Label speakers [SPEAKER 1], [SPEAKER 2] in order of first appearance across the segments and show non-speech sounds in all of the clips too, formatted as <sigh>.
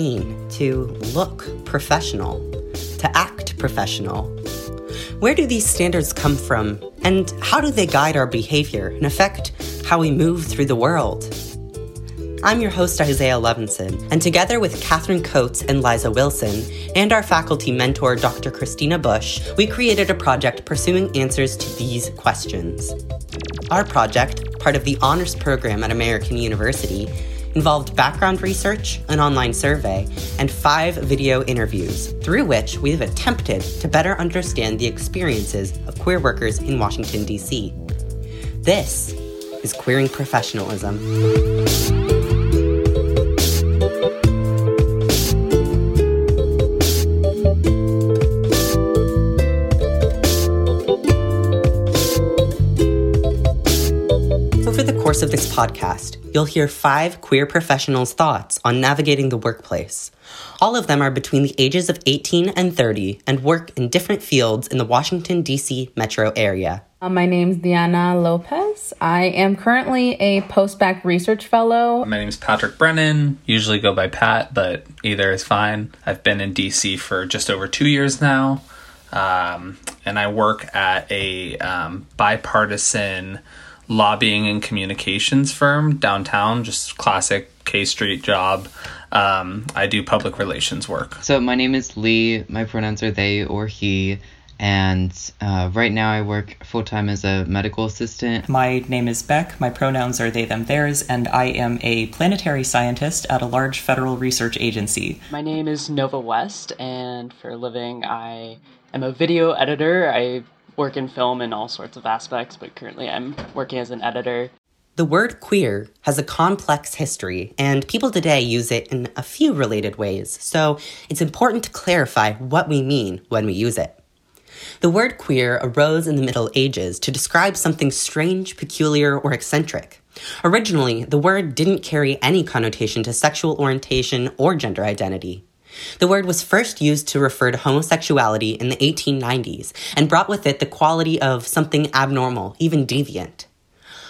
[SPEAKER 1] Mean to look professional? To act professional? Where do these standards come from? And how do they guide our behavior and affect how we move through the world? I'm your host, Isaiah Levinson, and together with Catherine Coates and Liza Wilson, and our faculty mentor, Dr. Christina Bush, we created a project pursuing answers to these questions. Our project, part of the honors program at American University, involved background research, an online survey, and five video interviews, through which we have attempted to better understand the experiences of queer workers in Washington, D.C. This is Queering Professionalism. Over the course of this podcast, you'll hear five queer professionals' thoughts on navigating the workplace. All of them are between the ages of 18 and 30 and work in different fields in the Washington, D.C. metro area.
[SPEAKER 2] Uh, my name is Diana Lopez. I am currently a postbac research fellow.
[SPEAKER 3] My name is Patrick Brennan, usually go by Pat, but either is fine. I've been in DC for just over two years now, um, and I work at a um, bipartisan lobbying and communications firm downtown, just classic K Street job. Um, I do public relations work.
[SPEAKER 4] So my name is Lee. My pronouns are they or he. And uh, right now I work full time as a medical assistant.
[SPEAKER 5] My name is Beck. My pronouns are they, them, theirs, and I am a planetary scientist at a large federal research agency.
[SPEAKER 6] My name is Nova West, and for a living, I am a video editor. I work in film in all sorts of aspects, but currently I'm working as an editor.
[SPEAKER 1] The word queer has a complex history, and people today use it in a few related ways, so it's important to clarify what we mean when we use it. The word queer arose in the Middle Ages to describe something strange, peculiar, or eccentric. Originally, the word didn't carry any connotation to sexual orientation or gender identity. The word was first used to refer to homosexuality in the 1890s and brought with it the quality of something abnormal, even deviant.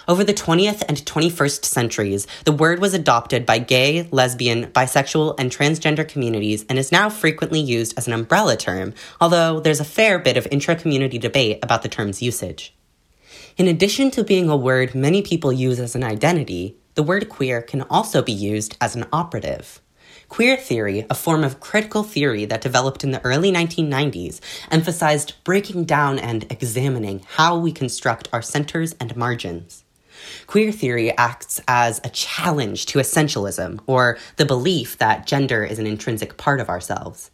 [SPEAKER 1] Over the 20th and 21st centuries, the word was adopted by gay, lesbian, bisexual, and transgender communities and is now frequently used as an umbrella term, although there's a fair bit of intra community debate about the term's usage. In addition to being a word many people use as an identity, the word queer can also be used as an operative. Queer theory, a form of critical theory that developed in the early 1990s, emphasized breaking down and examining how we construct our centers and margins. Queer theory acts as a challenge to essentialism, or the belief that gender is an intrinsic part of ourselves.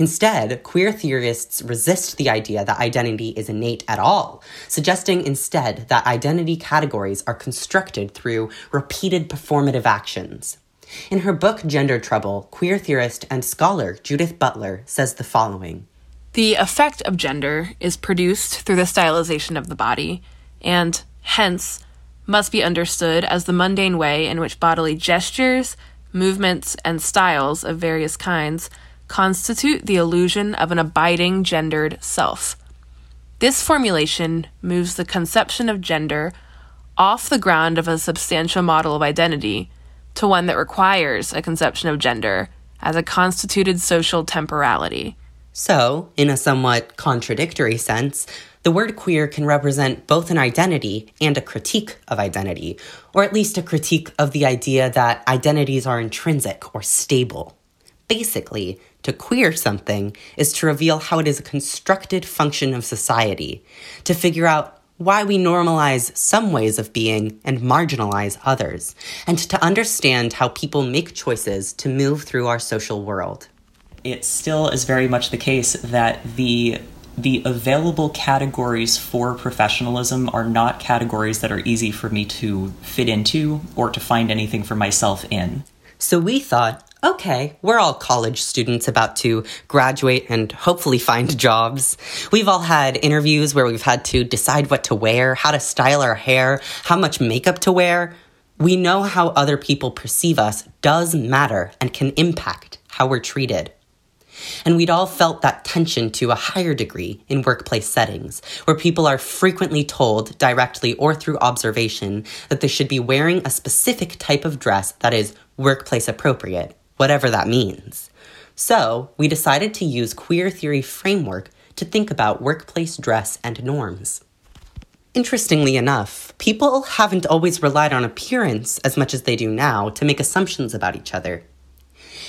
[SPEAKER 1] Instead, queer theorists resist the idea that identity is innate at all, suggesting instead that identity categories are constructed through repeated performative actions. In her book Gender Trouble, queer theorist and scholar Judith Butler says the following
[SPEAKER 7] The effect of gender is produced through the stylization of the body, and, hence, must be understood as the mundane way in which bodily gestures, movements, and styles of various kinds constitute the illusion of an abiding gendered self. This formulation moves the conception of gender off the ground of a substantial model of identity to one that requires a conception of gender as a constituted social temporality.
[SPEAKER 1] So, in a somewhat contradictory sense, the word queer can represent both an identity and a critique of identity, or at least a critique of the idea that identities are intrinsic or stable. Basically, to queer something is to reveal how it is a constructed function of society, to figure out why we normalize some ways of being and marginalize others, and to understand how people make choices to move through our social world.
[SPEAKER 5] It still is very much the case that the the available categories for professionalism are not categories that are easy for me to fit into or to find anything for myself in.
[SPEAKER 1] So we thought, okay, we're all college students about to graduate and hopefully find jobs. We've all had interviews where we've had to decide what to wear, how to style our hair, how much makeup to wear. We know how other people perceive us does matter and can impact how we're treated. And we'd all felt that tension to a higher degree in workplace settings, where people are frequently told, directly or through observation, that they should be wearing a specific type of dress that is workplace appropriate, whatever that means. So, we decided to use queer theory framework to think about workplace dress and norms. Interestingly enough, people haven't always relied on appearance as much as they do now to make assumptions about each other.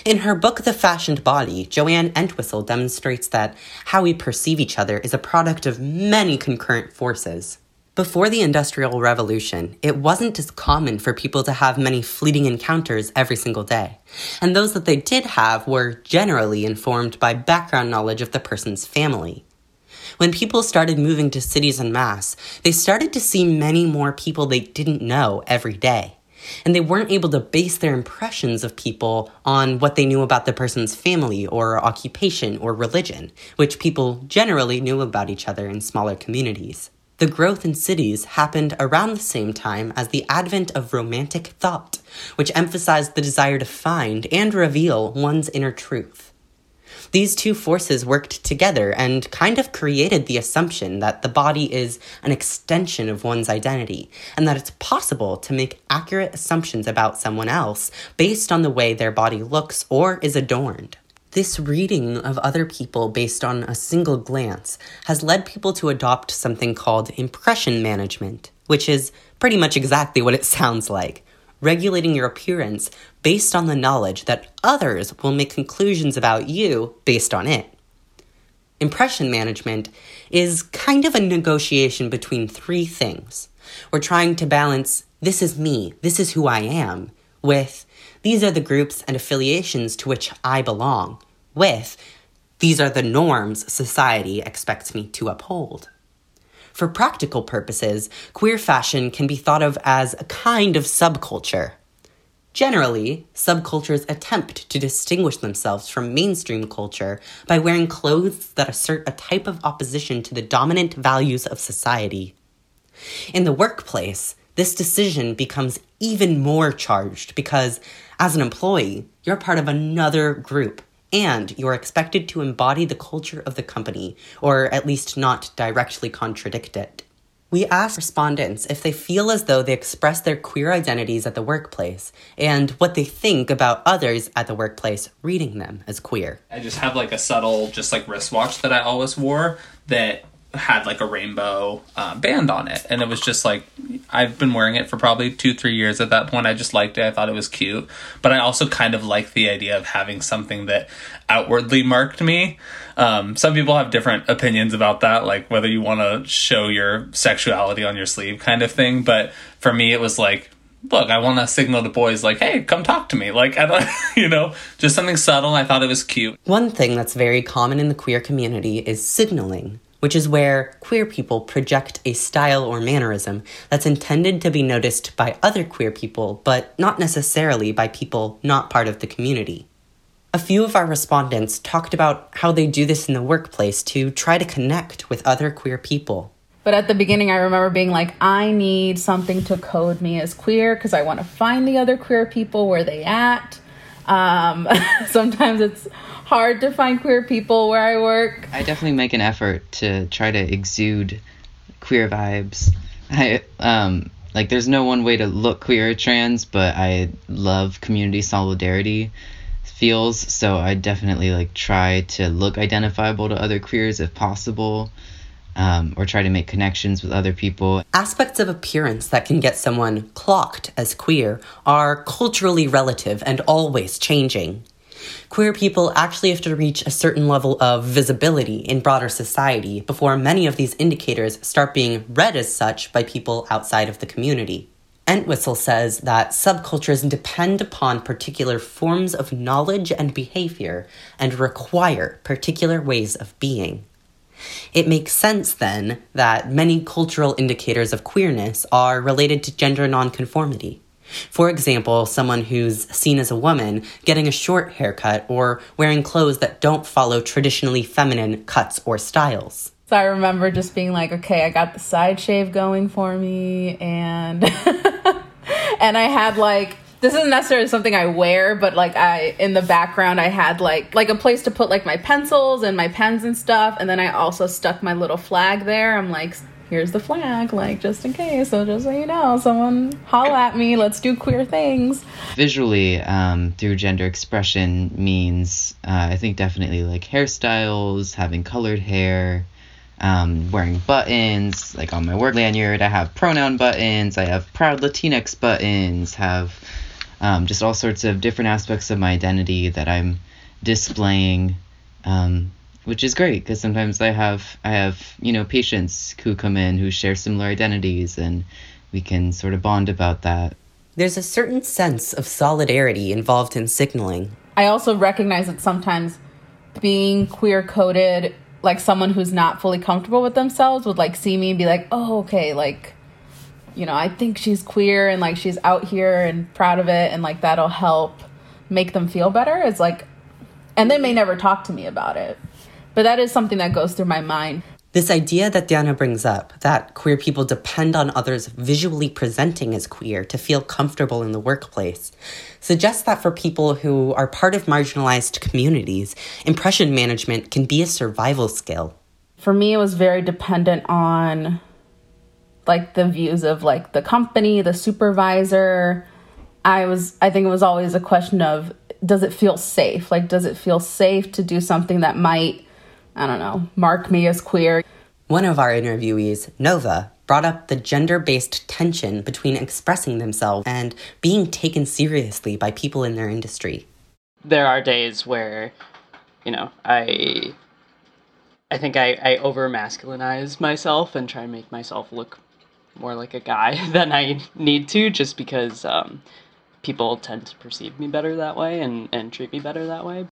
[SPEAKER 1] In her book, The Fashioned Body, Joanne Entwistle demonstrates that how we perceive each other is a product of many concurrent forces. Before the Industrial Revolution, it wasn't as common for people to have many fleeting encounters every single day, and those that they did have were generally informed by background knowledge of the person's family. When people started moving to cities en masse, they started to see many more people they didn't know every day. And they weren't able to base their impressions of people on what they knew about the person's family or occupation or religion, which people generally knew about each other in smaller communities. The growth in cities happened around the same time as the advent of Romantic thought, which emphasized the desire to find and reveal one's inner truth. These two forces worked together and kind of created the assumption that the body is an extension of one's identity, and that it's possible to make accurate assumptions about someone else based on the way their body looks or is adorned. This reading of other people based on a single glance has led people to adopt something called impression management, which is pretty much exactly what it <laughs> sounds like regulating your appearance based on the knowledge that others will make conclusions about you based on it. Impression management is kind of a negotiation between three things. We're trying to balance this is me, this is who I am, with these are the groups and affiliations to which I belong, with these are the norms society expects me to uphold. For practical purposes, queer fashion can be thought of as a kind of subculture. Generally, subcultures attempt to distinguish themselves from mainstream culture by wearing clothes that assert a type of opposition to the dominant values of society. In the workplace, this decision becomes even more charged because, as an employee, you're part of another group and you're expected to embody the culture of the company, or at least not directly contradict it. We asked respondents if they feel as though they express their queer identities at the workplace and what they think about others at the workplace reading them as queer.
[SPEAKER 3] I just have like a subtle, just like wristwatch that I always wore that had like a rainbow uh, band on it. And it was just like i've been wearing it for probably two three years at that point. I just liked it. I thought it was cute. But i also kind of like the idea of having something that outwardly marked me. Um, some people have different opinions about that like whether you want to show your sexuality on your sleeve kind of thing. But for me it was like look, I want to signal to boys like, hey, come talk to me. Like, I don't, <laughs> you know, just something subtle. I thought it was cute.
[SPEAKER 1] One thing that's very common in the queer community is signaling which is where queer people project a style or mannerism that's intended to be noticed by other queer people, but not necessarily by people not part of the community. A few of our respondents talked about how they do this in the workplace to try to connect with other queer people.
[SPEAKER 2] But at the beginning, I remember being like, I need something to code me as queer because I want to find the other queer people where they at. Um, <laughs> sometimes it's hard to find queer people where I work.
[SPEAKER 4] I definitely make an effort to try to exude queer vibes. I um like there's no one way to look queer or trans, but I love community solidarity feels, so I definitely like try to look identifiable to other queers if possible. Um, or try to make connections with other people.
[SPEAKER 1] Aspects of appearance that can get someone clocked as queer are culturally relative and always changing queer people actually have to reach a certain level of visibility in broader society before many of these indicators start being read as such by people outside of the community. Entwistle says that subcultures depend upon particular forms of knowledge and behavior and require particular ways of being. It makes sense then that many cultural indicators of queerness are related to gender nonconformity. For example, someone who's seen as a woman getting a short haircut or wearing clothes that don't follow traditionally feminine cuts or styles.
[SPEAKER 2] So I remember just being like, okay, I got the side shave going for me and <laughs> and I had like this isn't necessarily something I wear, but like I in the background I had like like a place to put like my pencils and my pens and stuff, and then I also stuck my little flag there. I'm like, here's the flag, like just in case. So just so you know, someone holla at me. Let's do queer things.
[SPEAKER 4] Visually, um, through gender expression means uh, I think definitely like hairstyles, having colored hair, um, wearing buttons. Like on my work lanyard, I have pronoun buttons. I have proud Latinx buttons. Have um, just all sorts of different aspects of my identity that I'm displaying. Um, which is great because sometimes I have I have you know patients who come in who share similar identities and we can sort of bond about that.
[SPEAKER 1] There's a certain sense of solidarity involved in signaling.
[SPEAKER 2] I also recognize that sometimes being queer coded, like someone who's not fully comfortable with themselves would like see me and be like, oh, okay, like, you know, I think she's queer and like she's out here and proud of it and like that'll help make them feel better. It's like, and they may never talk to me about it. But that is something that goes through my mind.
[SPEAKER 1] This idea that Diana brings up, that queer people depend on others visually presenting as queer to feel comfortable in the workplace, suggests that for people who are part of marginalized communities, impression management can be a survival skill.
[SPEAKER 2] For me, it was very dependent on like the views of like the company, the supervisor. I was I think it was always a question of does it feel safe? Like does it feel safe to do something that might I don't know, mark me as queer.
[SPEAKER 1] One of our interviewees, Nova, brought up the gender based tension between expressing themselves and being taken seriously by people in their industry.
[SPEAKER 6] There are days where, you know, I. I think I, I over masculinize myself and try and make myself look more like a guy <laughs> than I need to just because um, people tend to perceive me better that way and, and treat me better that way.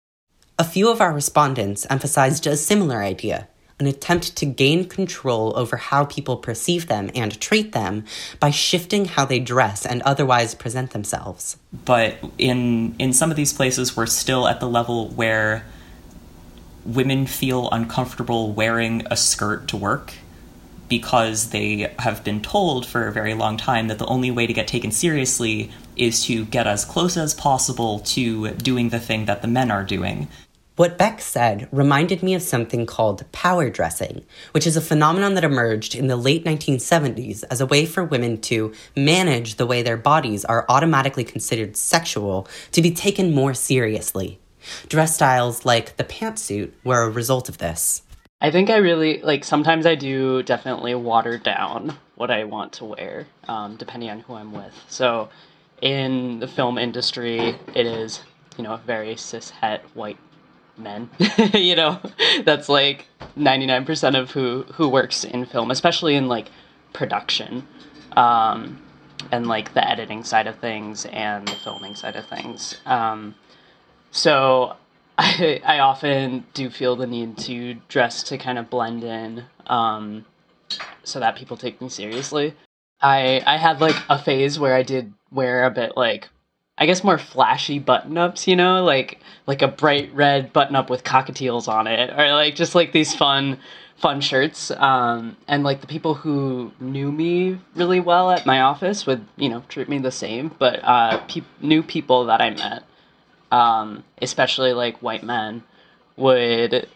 [SPEAKER 1] A few of our respondents emphasized a similar idea an attempt to gain control over how people perceive them and treat them by shifting how they dress and otherwise present themselves.
[SPEAKER 5] But in in some of these places we're still at the level where women feel uncomfortable wearing a skirt to work because they have been told for a very long time that the only way to get taken seriously is to get as close as possible to doing the thing that the men are doing.
[SPEAKER 1] What Beck said reminded me of something called power dressing, which is a phenomenon that emerged in the late 1970s as a way for women to manage the way their bodies are automatically considered sexual to be taken more seriously. Dress styles like the pantsuit were a result of this.
[SPEAKER 6] I think I really like sometimes I do definitely water down what I want to wear, um, depending on who I'm with. So, in the film industry, it is you know a very cis het white men. <laughs> you know, that's like 99% of who who works in film, especially in like production. Um, and like the editing side of things and the filming side of things. Um, so <laughs> I, I often do feel the need to dress to kind of blend in um, so that people take me seriously. I I had like a phase where I did wear a bit like I guess more flashy button ups, you know, like like a bright red button up with cockatiels on it, or like just like these fun fun shirts. Um, and like the people who knew me really well at my office would you know treat me the same, but uh, pe- new people that I met, um, especially like white men, would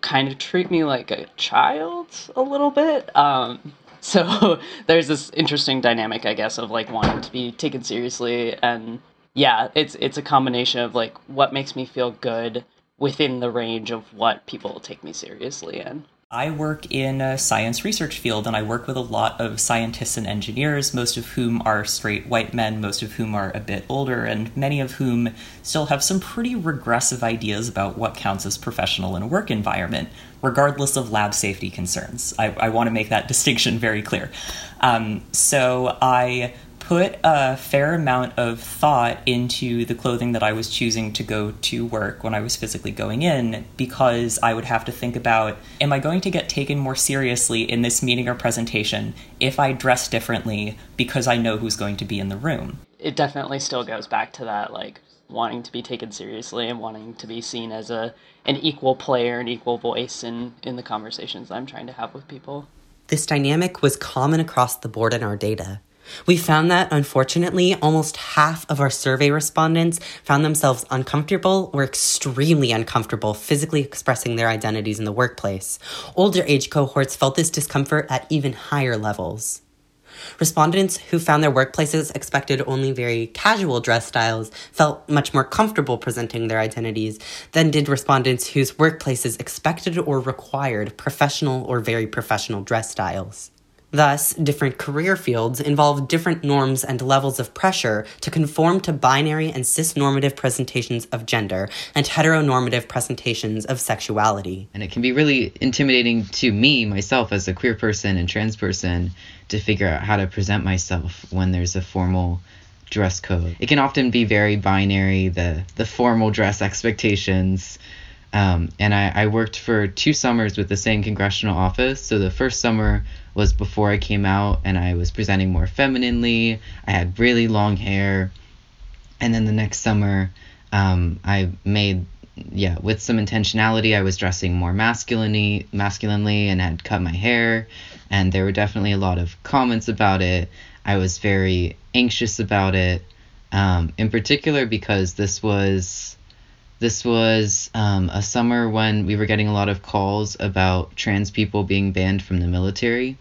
[SPEAKER 6] kind of treat me like a child a little bit. Um, <laughs> so <laughs> there's this interesting dynamic, I guess, of like wanting to be taken seriously and yeah, it's it's a combination of like what makes me feel good within the range of what people take me seriously in.
[SPEAKER 5] I work in a science research field and I work with a lot of scientists and engineers, most of whom are straight white men, most of whom are a bit older, and many of whom still have some pretty regressive ideas about what counts as professional in a work environment, regardless of lab safety concerns. I, I want to make that <laughs> distinction very clear. Um, so I put a fair amount of thought into the clothing that I was choosing to go to work when I was physically going in because I would have to think about am I going to get taken more seriously in this meeting or presentation if I dress differently because I know who's going to be in the room?
[SPEAKER 6] It definitely still goes back to that like wanting to be taken seriously and wanting to be seen as a an equal player, an equal voice in in the conversations I'm trying to have with people.
[SPEAKER 1] This dynamic was common across the board in our data. We found that, unfortunately, almost half of our survey respondents found themselves uncomfortable or extremely uncomfortable physically expressing their identities in the workplace. Older age cohorts felt this discomfort at even higher levels. Respondents who found their workplaces expected only very casual dress styles felt much more comfortable presenting their identities than did respondents whose workplaces expected or required professional or very professional dress styles. Thus, different career fields involve different norms and levels of pressure to conform to binary and cisnormative presentations of gender and heteronormative presentations of sexuality.
[SPEAKER 4] And it can be really intimidating to me, myself, as a queer person and trans person, to figure out how to present myself when there's a formal dress code. It can often be very binary, the, the formal dress expectations. Um, and I, I worked for two summers with the same congressional office. So the first summer was before I came out and I was presenting more femininely. I had really long hair. And then the next summer, um, I made, yeah, with some intentionality, I was dressing more masculinely, masculinely and had cut my hair. And there were definitely a lot of comments about it. I was very anxious about it, um, in particular because this was this was um, a summer when we were getting a lot of calls about trans people being banned from the military.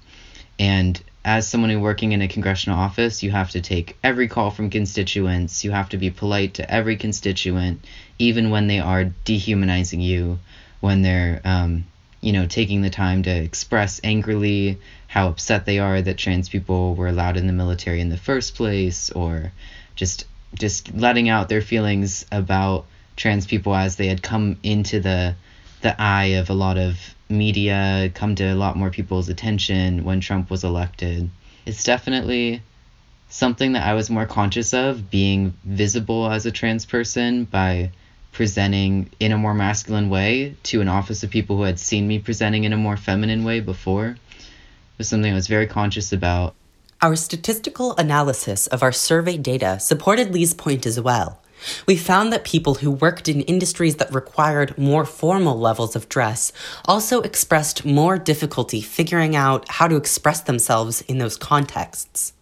[SPEAKER 4] And as someone working in a congressional office, you have to take every call from constituents. You have to be polite to every constituent, even when they are dehumanizing you, when they're, um, you know, taking the time to express angrily how upset they are that trans people were allowed in the military in the first place, or just just letting out their feelings about trans people as they had come into the the eye of a lot of media, come to a lot more people's attention when Trump was elected. It's definitely something that I was more conscious of being visible as a trans person by presenting in a more masculine way to an office of people who had seen me presenting in a more feminine way before. It was something I was very conscious about.
[SPEAKER 1] Our statistical analysis of our survey data supported Lee's point as well. We found that people who worked in industries that required more formal levels of dress also expressed more difficulty figuring out how to express themselves in those contexts.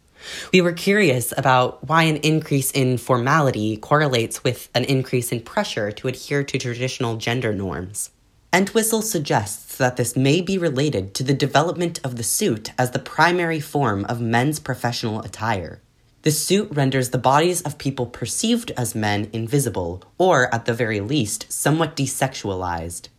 [SPEAKER 1] We were curious about why an increase in formality correlates with an increase in pressure to adhere to traditional gender norms. Entwistle suggests that this may be related to the development of the suit as the primary form of men's professional attire. The suit renders the bodies of people perceived as men invisible, or at the very least, somewhat desexualized.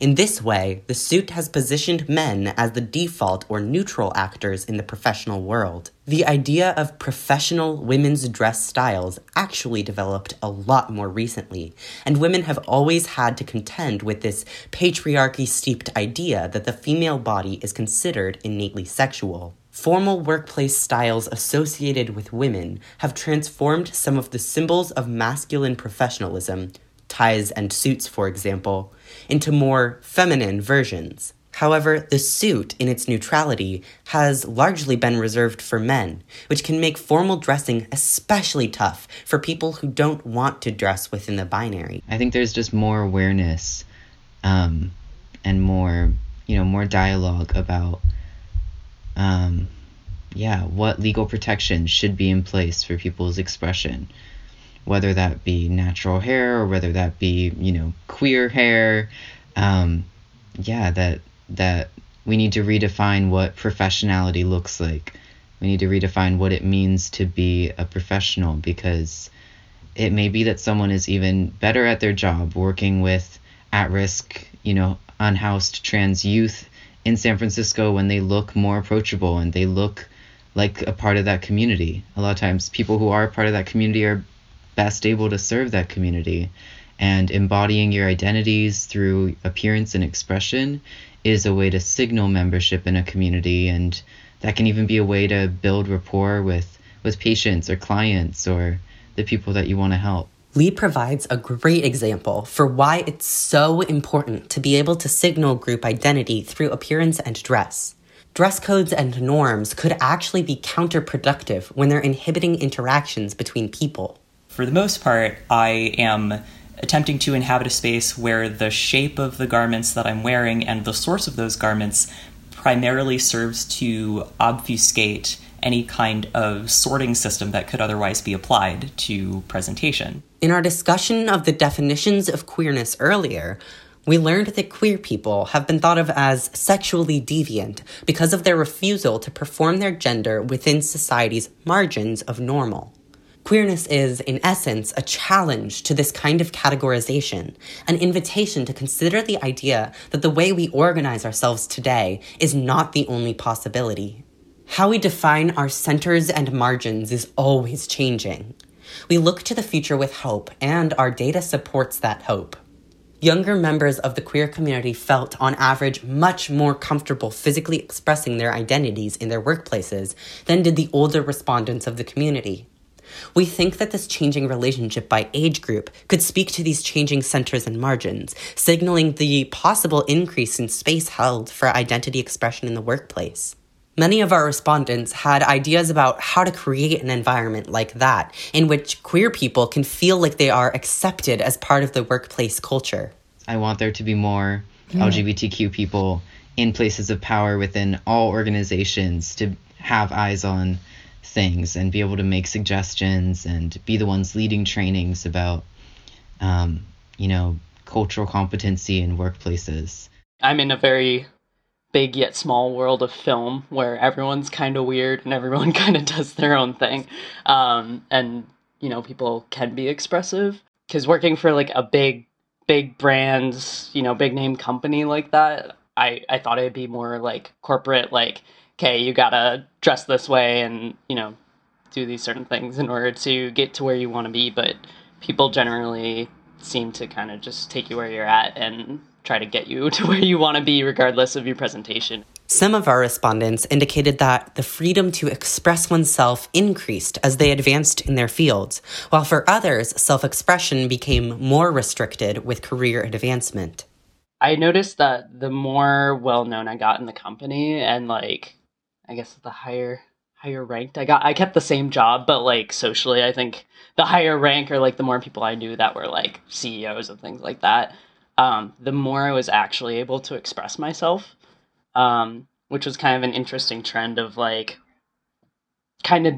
[SPEAKER 1] In this way, the suit has positioned men as the default or neutral actors in the professional world. The idea of professional women's dress styles actually developed a lot more recently, and women have always had to contend with this patriarchy steeped idea that the female body is considered innately sexual. Formal workplace styles associated with women have transformed some of the symbols of masculine professionalism, ties and suits, for example, into more feminine versions. However, the suit, in its neutrality, has largely been reserved for men, which can make formal dressing especially tough for people who don't want to dress within the binary.
[SPEAKER 4] I think there's just more awareness um, and more, you know, more dialogue about um, yeah, what legal protections should be in place for people's expression, whether that be natural hair or whether that be, you know, queer hair. Um, yeah, that that we need to redefine what professionality looks like. We need to redefine what it means to be a professional because it may be that someone is even better at their job working with at risk, you know, unhoused trans youth in San Francisco when they look more approachable and they look like a part of that community. A lot of times, people who are part of that community are best able to serve that community. And embodying your identities through appearance and expression is a way to signal membership in a community. And that can even be a way to build rapport with, with patients or clients or the people that you want to help.
[SPEAKER 1] Lee provides a great example for why it's so important to be able to signal group identity through appearance and dress. Dress codes and norms could actually be counterproductive when they're inhibiting interactions between people.
[SPEAKER 5] For the most part, I am attempting to inhabit a space where the shape of the garments that I'm wearing and the source of those garments primarily serves to obfuscate any kind of sorting system that could otherwise be applied to presentation.
[SPEAKER 1] In our discussion of the definitions of queerness earlier, we learned that queer people have been thought of as sexually deviant because of their refusal to perform their gender within society's margins of normal. Queerness is, in essence, a challenge to this kind of categorization, an invitation to consider the idea that the way we organize ourselves today is not the only possibility. How we define our centers and margins is always changing. We look to the future with hope, and our data supports that hope. Younger members of the queer community felt, on average, much more comfortable physically expressing their identities in their workplaces than did the older respondents of the community. We think that this changing relationship by age group could speak to these changing centers and margins, signaling the possible increase in space held for identity expression in the workplace. Many of our respondents had ideas about how to create an environment like that, in which queer people can feel like they are accepted as part of the workplace culture.
[SPEAKER 4] I want there to be more LGBTQ people in places of power within all organizations to have eyes on things and be able to make suggestions and be the ones leading trainings about, um, you know, cultural competency in workplaces.
[SPEAKER 6] I'm in a very big yet small world of film where everyone's kind of weird and everyone <laughs> kind of does their own thing. Um, and, you know, people can be expressive. Because working for like a big, big brands, you know, big name company like that, I, I thought it'd be more like corporate, like, okay, you gotta dress this way and, you know, do these certain things in order to get to where you want to be. But people generally seem to kind of just take you where you're at and try to get you <laughs> to where you want to be, regardless of your presentation.
[SPEAKER 1] Some of our respondents indicated that the freedom to express oneself increased as they advanced in their fields, while for others, self expression became more restricted with career advancement.
[SPEAKER 6] I noticed that the more well known I got in the company and like I guess the higher higher ranked I got I kept the same job but like socially I think the higher rank or like the more people I knew that were like CEOs and things like that um, the more I was actually able to express myself um, which was kind of an interesting trend of like kind of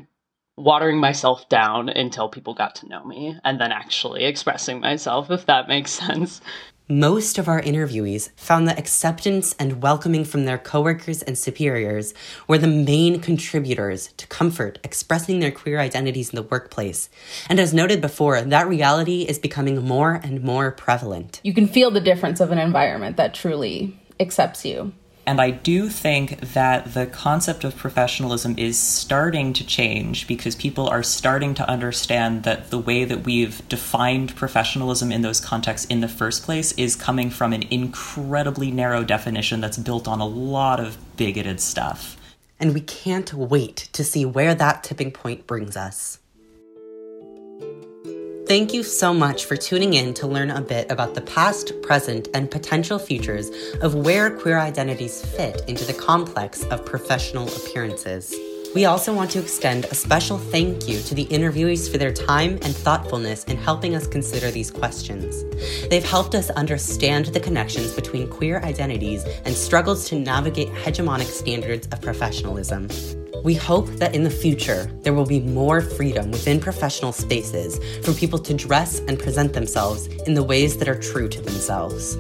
[SPEAKER 6] watering myself down until people got to know me and then actually expressing myself if that makes <laughs> sense
[SPEAKER 1] Most of our interviewees found that acceptance and welcoming from their coworkers and superiors were the main contributors to comfort expressing their queer identities in the workplace. And as noted before, that reality is becoming more and more prevalent.
[SPEAKER 2] You can feel the difference of an environment that truly accepts you.
[SPEAKER 5] And I do think that the concept of professionalism is starting to change because people are starting to understand that the way that we've defined professionalism in those contexts in the first place is coming from an incredibly narrow definition that's built on a lot of bigoted stuff.
[SPEAKER 1] And we can't wait to see where that tipping point brings us. Thank you so much for tuning in to learn a bit about the past, present, and potential futures of where queer identities fit into the complex of professional appearances. We also want to extend a special thank you to the interviewees for their time and thoughtfulness in helping us consider these questions. They've helped us understand the connections between queer identities and struggles to navigate hegemonic standards of professionalism. We hope that in the future, there will be more freedom within professional spaces for people to dress and present themselves in the ways that are true to themselves.